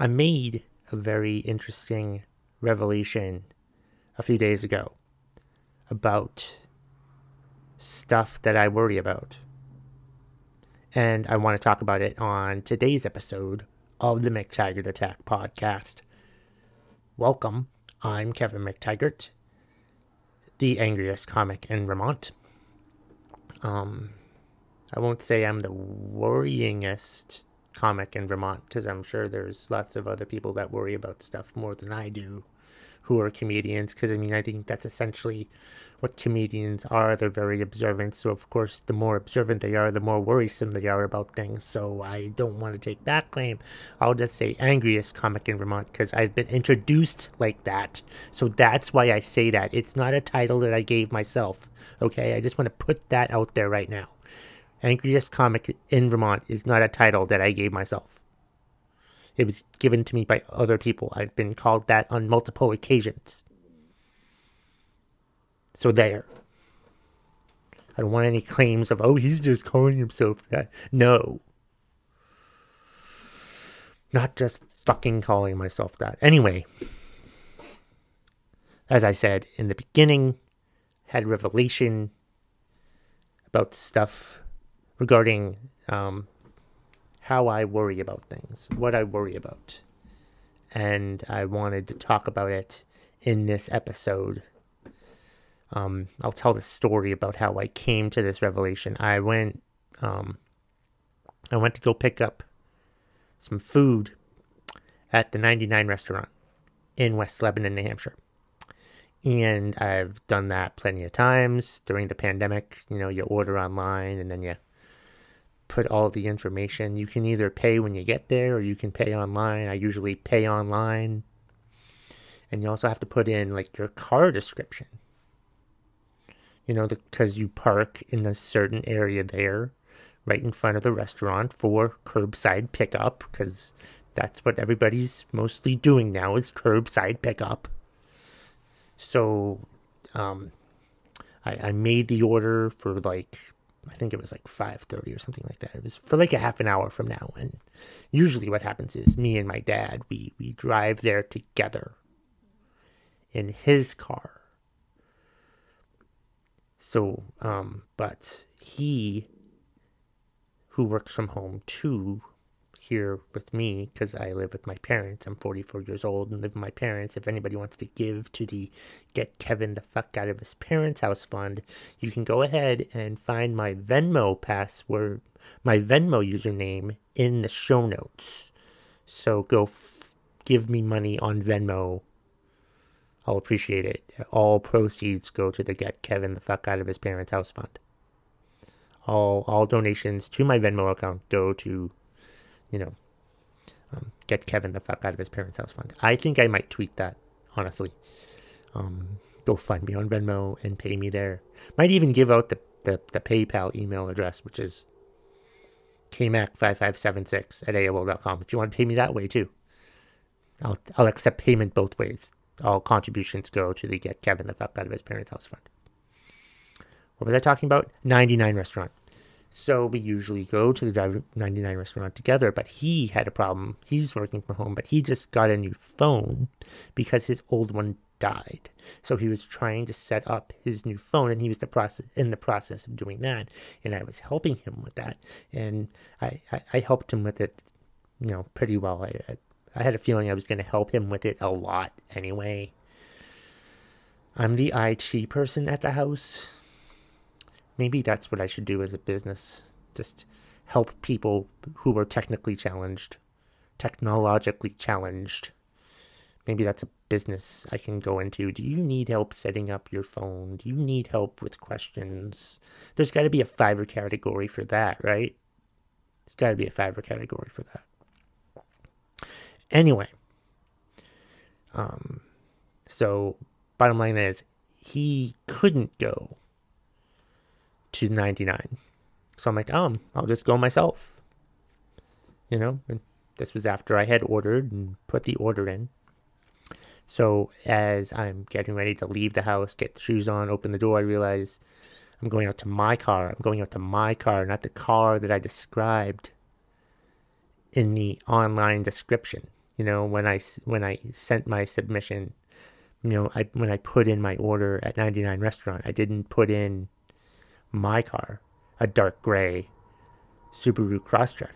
I made a very interesting revelation a few days ago about stuff that I worry about. And I want to talk about it on today's episode of the McTaggart Attack podcast. Welcome. I'm Kevin McTaggart, the angriest comic in Vermont. Um, I won't say I'm the worryingest comic in Vermont because I'm sure there's lots of other people that worry about stuff more than I do who are comedians because I mean I think that's essentially what comedians are. They're very observant. So of course the more observant they are, the more worrisome they are about things. So I don't want to take that claim. I'll just say angriest comic in Vermont because I've been introduced like that. So that's why I say that. It's not a title that I gave myself. Okay, I just want to put that out there right now. Angriest Comic in Vermont is not a title that I gave myself. It was given to me by other people. I've been called that on multiple occasions. So there. I don't want any claims of, oh, he's just calling himself that. No. Not just fucking calling myself that. Anyway, as I said in the beginning, had revelation about stuff regarding um, how I worry about things, what I worry about. And I wanted to talk about it in this episode. Um, I'll tell the story about how I came to this revelation. I went, um, I went to go pick up some food at the 99 restaurant in West Lebanon, New Hampshire. And I've done that plenty of times during the pandemic. You know, you order online and then you put all the information. You can either pay when you get there or you can pay online. I usually pay online. And you also have to put in like your car description. You know, because you park in a certain area there, right in front of the restaurant for curbside pickup, because that's what everybody's mostly doing now is curbside pickup. So, um, I, I made the order for like I think it was like 5:30 or something like that. It was for like a half an hour from now and usually what happens is me and my dad we we drive there together in his car. So um but he who works from home too here with me because I live with my parents. I'm 44 years old and live with my parents. If anybody wants to give to the Get Kevin the Fuck Out of His Parents House Fund, you can go ahead and find my Venmo password, my Venmo username in the show notes. So go f- give me money on Venmo. I'll appreciate it. All proceeds go to the Get Kevin the Fuck Out of His Parents House Fund. All all donations to my Venmo account go to you know, um, get Kevin the fuck out of his parents' house fund. I think I might tweet that, honestly. Um, go find me on Venmo and pay me there. Might even give out the, the, the PayPal email address, which is kmac5576 at AOL.com. If you want to pay me that way too, I'll, I'll accept payment both ways. All contributions go to the Get Kevin the fuck out of his parents' house fund. What was I talking about? 99 restaurant. So we usually go to the Drive 99 restaurant together, but he had a problem. He's working from home, but he just got a new phone because his old one died. So he was trying to set up his new phone and he was the process in the process of doing that. And I was helping him with that. And I, I, I helped him with it, you know, pretty well. I, I had a feeling I was going to help him with it a lot anyway. I'm the IT person at the house maybe that's what I should do as a business. Just help people who are technically challenged, technologically challenged. Maybe that's a business I can go into. Do you need help setting up your phone? Do you need help with questions? There's got to be a Fiverr category for that, right? There's got to be a Fiverr category for that. Anyway, um, so bottom line is he couldn't go to 99. So I'm like, oh, I'll just go myself. You know, and this was after I had ordered and put the order in. So as I'm getting ready to leave the house, get the shoes on, open the door, I realize I'm going out to my car. I'm going out to my car, not the car that I described in the online description. You know, when I when I sent my submission, you know, I when I put in my order at 99 restaurant, I didn't put in my car, a dark gray Subaru Crosstrek.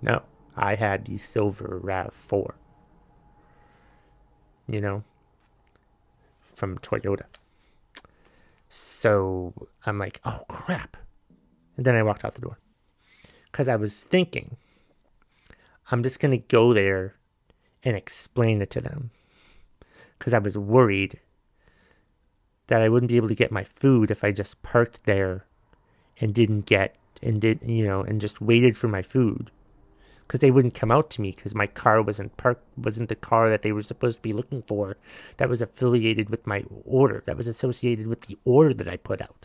No, I had the silver RAV4. You know, from Toyota. So I'm like, oh crap. And then I walked out the door. Because I was thinking, I'm just going to go there and explain it to them. Because I was worried that I wouldn't be able to get my food if I just parked there and didn't get, and did, you know, and just waited for my food. Because they wouldn't come out to me because my car wasn't parked, wasn't the car that they were supposed to be looking for that was affiliated with my order, that was associated with the order that I put out.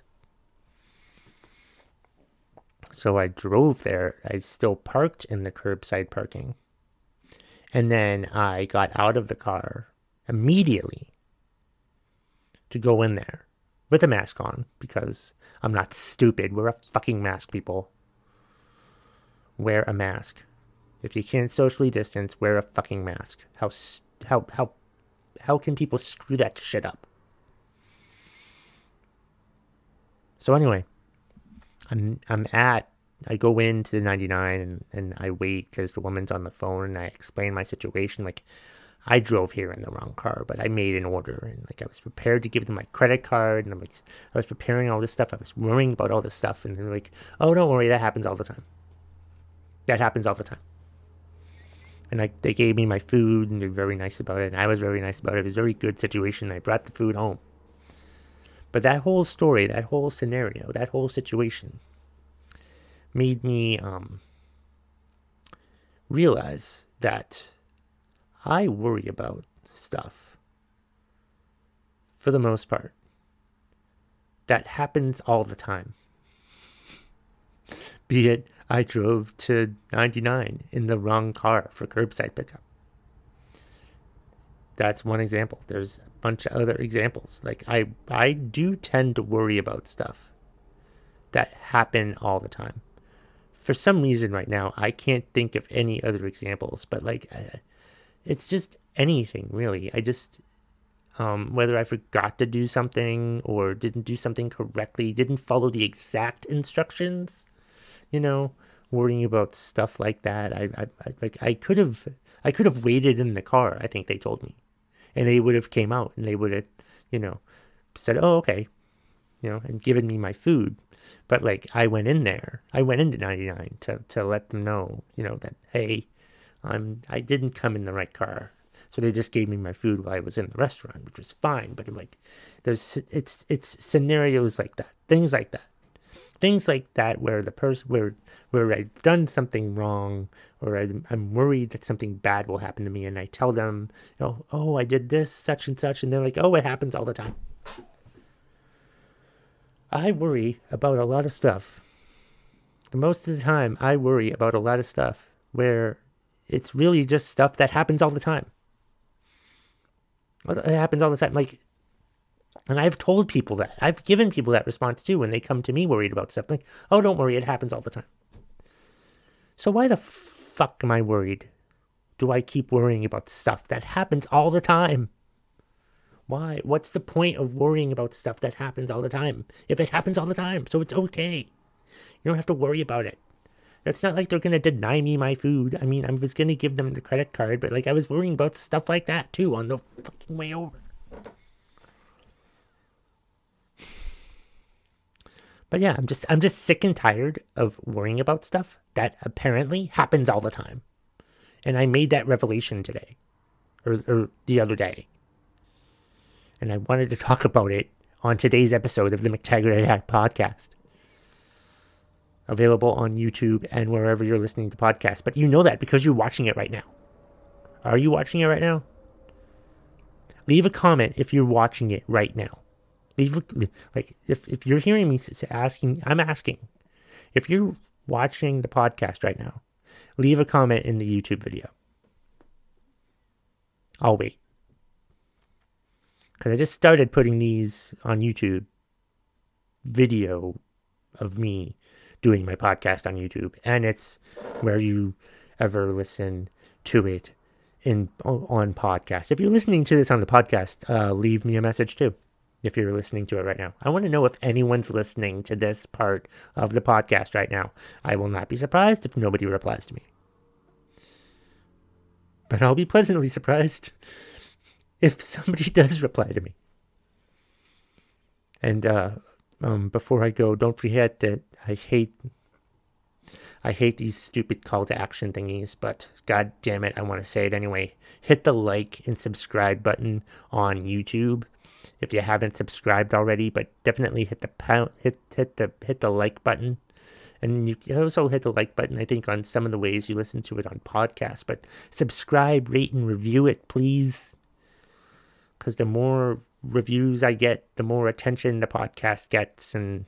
So I drove there. I still parked in the curbside parking. And then I got out of the car immediately to go in there with a mask on because I'm not stupid. Wear a fucking mask, people. Wear a mask. If you can't socially distance, wear a fucking mask. How how how how can people screw that shit up? So anyway, I'm I'm at I go into the 99 and, and I wait because the woman's on the phone and I explain my situation. Like, I drove here in the wrong car, but I made an order and like I was prepared to give them my credit card and I'm like, I was preparing all this stuff. I was worrying about all this stuff and they're like, oh, don't worry, that happens all the time. That happens all the time. And like they gave me my food and they're very nice about it and I was very nice about it. It was a very good situation. I brought the food home. But that whole story, that whole scenario, that whole situation made me um, realize that I worry about stuff for the most part. That happens all the time. Be it I drove to 99 in the wrong car for curbside pickup. That's one example. There's a bunch of other examples. Like I I do tend to worry about stuff that happen all the time for some reason right now I can't think of any other examples, but like uh, it's just anything really. I just um, whether I forgot to do something or didn't do something correctly, didn't follow the exact instructions, you know, worrying about stuff like that. I, I, I like I could have I could have waited in the car. I think they told me, and they would have came out and they would have, you know, said, "Oh, okay," you know, and given me my food. But like I went in there, I went into 99 to to let them know, you know, that hey, I'm I didn't come in the right car. So they just gave me my food while I was in the restaurant, which was fine. But like, there's it's it's scenarios like that, things like that, things like that where the person where where I've done something wrong or I, I'm worried that something bad will happen to me, and I tell them, you know, oh, I did this such and such, and they're like, oh, it happens all the time. I worry about a lot of stuff. The most of the time, I worry about a lot of stuff where it's really just stuff that happens all the time. It happens all the time. Like, and I've told people that. I've given people that response too when they come to me worried about stuff. Like, oh, don't worry, it happens all the time. So why the fuck am I worried? Do I keep worrying about stuff that happens all the time? Why? What's the point of worrying about stuff that happens all the time? If it happens all the time, so it's okay. You don't have to worry about it. It's not like they're gonna deny me my food. I mean, I was gonna give them the credit card, but like I was worrying about stuff like that too on the fucking way over. But yeah, I'm just I'm just sick and tired of worrying about stuff that apparently happens all the time. And I made that revelation today. Or, or the other day and I wanted to talk about it on today's episode of the McTaggart Attack podcast. Available on YouTube and wherever you're listening to podcasts. But you know that because you're watching it right now. Are you watching it right now? Leave a comment if you're watching it right now. Leave a, like if if you're hearing me asking, I'm asking. If you're watching the podcast right now, leave a comment in the YouTube video. I'll wait because I just started putting these on YouTube video of me doing my podcast on YouTube, and it's where you ever listen to it in on podcast. If you're listening to this on the podcast, uh, leave me a message too. If you're listening to it right now, I want to know if anyone's listening to this part of the podcast right now. I will not be surprised if nobody replies to me, but I'll be pleasantly surprised if somebody does reply to me. And uh, um, before I go, don't forget that I hate I hate these stupid call to action thingies, but god damn it, I want to say it anyway. Hit the like and subscribe button on YouTube if you haven't subscribed already, but definitely hit the pound, hit hit the hit the like button. And you can also hit the like button, I think, on some of the ways you listen to it on podcasts. But subscribe, rate, and review it, please. Because the more reviews I get, the more attention the podcast gets. And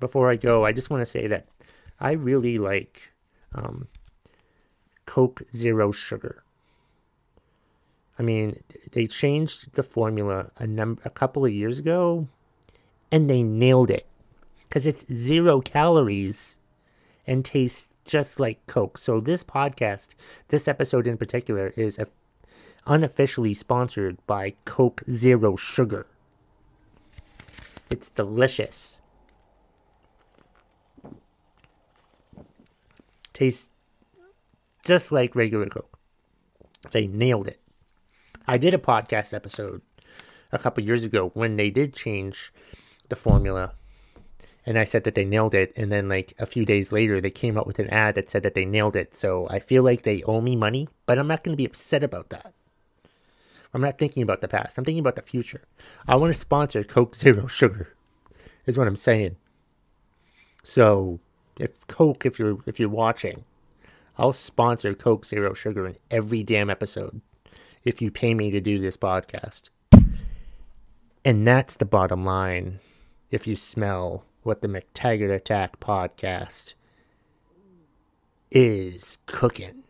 before I go, I just want to say that I really like um, Coke Zero Sugar. I mean, they changed the formula a number a couple of years ago, and they nailed it because it's zero calories and tastes just like Coke. So this podcast, this episode in particular, is a, unofficially sponsored by Coke Zero Sugar. It's delicious. Tastes just like regular Coke. They nailed it. I did a podcast episode a couple years ago when they did change the formula and I said that they nailed it. And then, like a few days later, they came up with an ad that said that they nailed it. So I feel like they owe me money, but I'm not going to be upset about that. I'm not thinking about the past. I'm thinking about the future. I want to sponsor Coke Zero Sugar, is what I'm saying. So if Coke, if you're if you're watching, I'll sponsor Coke Zero Sugar in every damn episode if you pay me to do this podcast. And that's the bottom line. If you smell what the McTaggart Attack podcast is cooking.